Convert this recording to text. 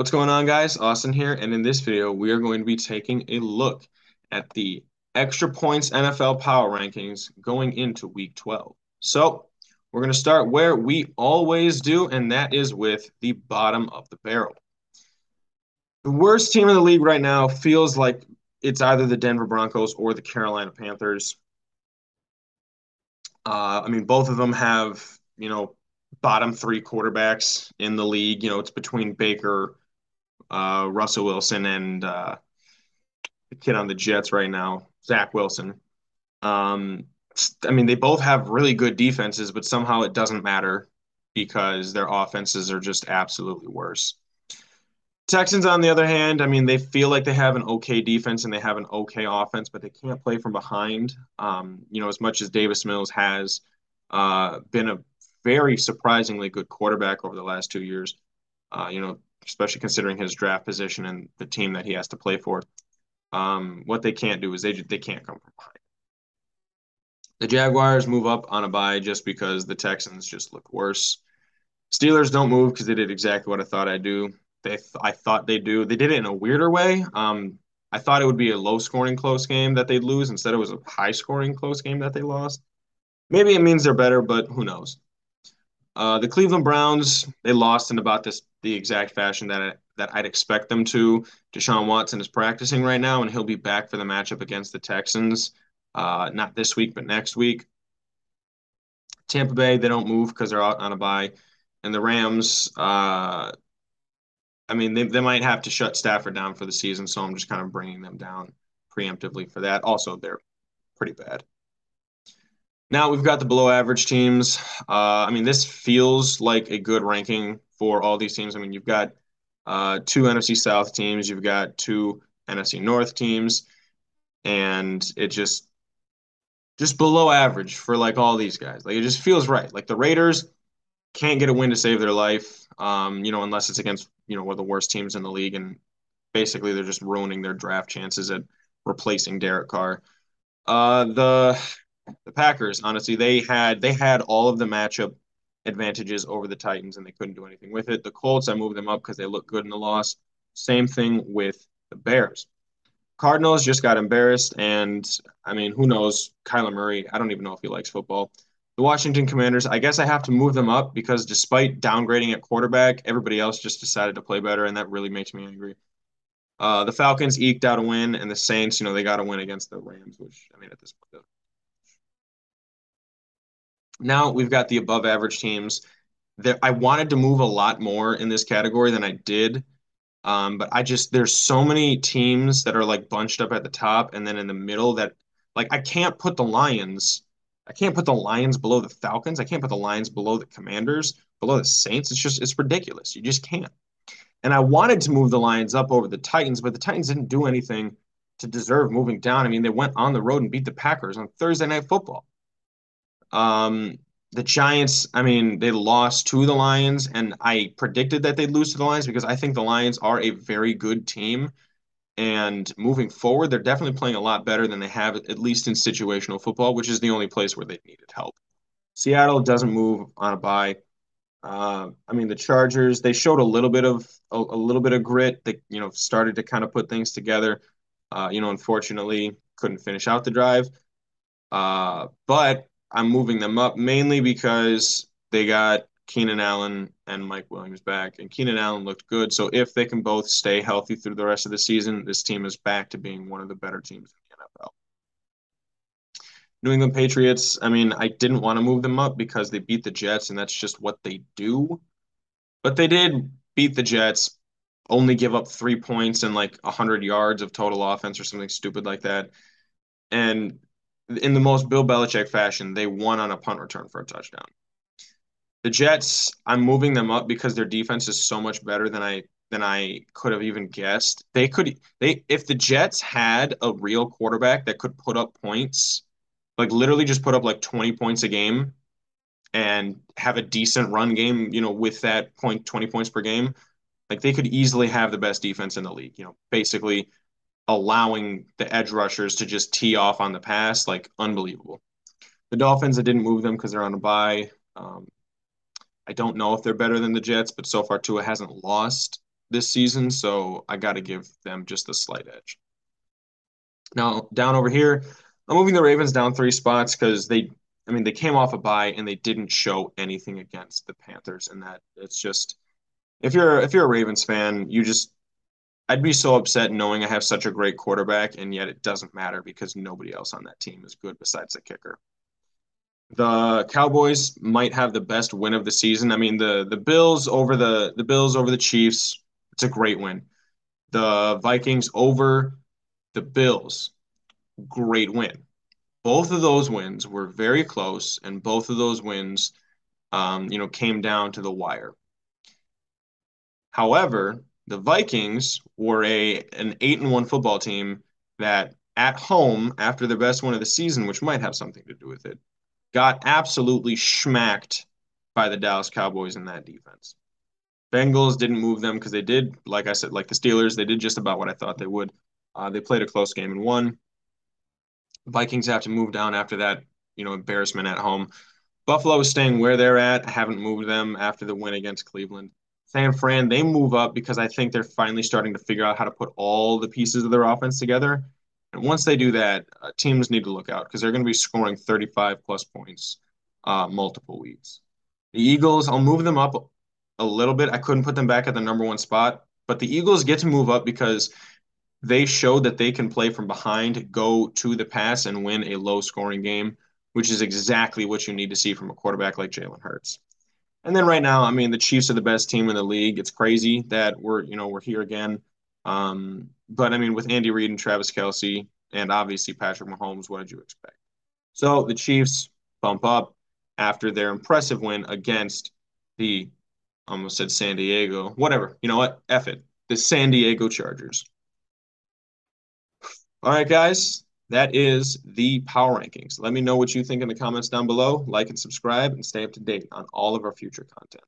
What's going on, guys? Austin here, and in this video, we are going to be taking a look at the extra points NFL power rankings going into week 12. So, we're going to start where we always do, and that is with the bottom of the barrel. The worst team in the league right now feels like it's either the Denver Broncos or the Carolina Panthers. Uh, I mean, both of them have, you know, bottom three quarterbacks in the league. You know, it's between Baker, uh, Russell Wilson, and uh, the kid on the Jets right now, Zach Wilson. Um, I mean, they both have really good defenses, but somehow it doesn't matter because their offenses are just absolutely worse. Texans, on the other hand, I mean, they feel like they have an okay defense and they have an okay offense, but they can't play from behind. Um, you know, as much as Davis Mills has uh, been a very surprisingly good quarterback over the last two years, uh, you know, especially considering his draft position and the team that he has to play for. Um, what they can't do is they they can't come from behind. The Jaguars move up on a bye just because the Texans just look worse. Steelers don't move because they did exactly what I thought I'd do. They th- I thought they do. They did it in a weirder way. Um, I thought it would be a low scoring close game that they'd lose. Instead, it was a high scoring close game that they lost. Maybe it means they're better, but who knows? Uh, the Cleveland Browns they lost in about this the exact fashion that I, that I'd expect them to. Deshaun Watson is practicing right now, and he'll be back for the matchup against the Texans. Uh, not this week, but next week. Tampa Bay they don't move because they're out on a bye, and the Rams. Uh, I mean, they, they might have to shut Stafford down for the season, so I'm just kind of bringing them down preemptively for that. Also, they're pretty bad. Now we've got the below average teams. Uh, I mean, this feels like a good ranking for all these teams. I mean, you've got uh, two NFC South teams, you've got two NFC North teams, and it just just below average for like all these guys. Like it just feels right. Like the Raiders can't get a win to save their life, um, you know, unless it's against you know one of the worst teams in the league, and basically they're just ruining their draft chances at replacing Derek Carr. Uh, the the Packers, honestly, they had they had all of the matchup advantages over the Titans, and they couldn't do anything with it. The Colts, I moved them up because they look good in the loss. Same thing with the Bears. Cardinals just got embarrassed, and I mean, who knows? Kyler Murray, I don't even know if he likes football. The Washington Commanders, I guess I have to move them up because despite downgrading at quarterback, everybody else just decided to play better, and that really makes me angry. Uh, the Falcons eked out a win, and the Saints, you know, they got a win against the Rams, which I mean, at this point, now we've got the above average teams. That I wanted to move a lot more in this category than I did. Um, but I just there's so many teams that are like bunched up at the top and then in the middle that like I can't put the Lions, I can't put the Lions below the Falcons, I can't put the Lions below the Commanders, below the Saints. It's just it's ridiculous. You just can't. And I wanted to move the Lions up over the Titans, but the Titans didn't do anything to deserve moving down. I mean, they went on the road and beat the Packers on Thursday night football. Um, the Giants, I mean, they lost to the Lions, and I predicted that they'd lose to the Lions because I think the Lions are a very good team. And moving forward, they're definitely playing a lot better than they have, at least in situational football, which is the only place where they needed help. Seattle doesn't move on a bye. Uh, I mean, the Chargers they showed a little bit of a, a, little bit of grit. They you know started to kind of put things together. Uh, you know, unfortunately, couldn't finish out the drive. Uh, but I'm moving them up mainly because they got Keenan Allen and Mike Williams back, and Keenan Allen looked good. So if they can both stay healthy through the rest of the season, this team is back to being one of the better teams in the NFL. New England Patriots, I mean, I didn't want to move them up because they beat the Jets, and that's just what they do. But they did beat the Jets, only give up three points and like 100 yards of total offense or something stupid like that. And in the most Bill Belichick fashion, they won on a punt return for a touchdown. The Jets, I'm moving them up because their defense is so much better than I than I could have even guessed. They could they if the Jets had a real quarterback that could put up points, like literally just put up like 20 points a game and have a decent run game, you know, with that point 20 points per game, like they could easily have the best defense in the league, you know, basically allowing the edge rushers to just tee off on the pass, like unbelievable. The Dolphins, I didn't move them because they're on a bye. Um, I don't know if they're better than the Jets, but so far Tua hasn't lost this season, so I got to give them just a slight edge. Now, down over here, I'm moving the Ravens down three spots because they, I mean, they came off a bye and they didn't show anything against the Panthers, and that it's just if you're if you're a Ravens fan, you just I'd be so upset knowing I have such a great quarterback and yet it doesn't matter because nobody else on that team is good besides the kicker. The Cowboys might have the best win of the season. I mean, the the Bills over the the Bills over the Chiefs, it's a great win. The Vikings over the Bills, great win. Both of those wins were very close, and both of those wins, um, you know, came down to the wire. However, the Vikings were a an eight and one football team that at home after their best win of the season, which might have something to do with it, got absolutely smacked by the Dallas Cowboys in that defense. Bengals didn't move them because they did, like I said, like the Steelers, they did just about what I thought they would. Uh, they played a close game and won. Vikings have to move down after that, you know, embarrassment at home. Buffalo is staying where they're at. I haven't moved them after the win against Cleveland. San Fran, they move up because I think they're finally starting to figure out how to put all the pieces of their offense together. And once they do that, uh, teams need to look out because they're going to be scoring 35 plus points uh, multiple weeks. The Eagles, I'll move them up a little bit. I couldn't put them back at the number one spot, but the Eagles get to move up because they showed that they can play from behind, go to the pass, and win a low scoring game, which is exactly what you need to see from a quarterback like Jalen Hurts. And then right now, I mean, the Chiefs are the best team in the league. It's crazy that we're, you know, we're here again. Um, but I mean, with Andy Reid and Travis Kelce, and obviously Patrick Mahomes, what did you expect? So the Chiefs bump up after their impressive win against the, almost said San Diego, whatever. You know what? F it. The San Diego Chargers. All right, guys, that is the power rankings. Let me know what you think in the comments down below. Like and subscribe and stay up to date on all of our future content.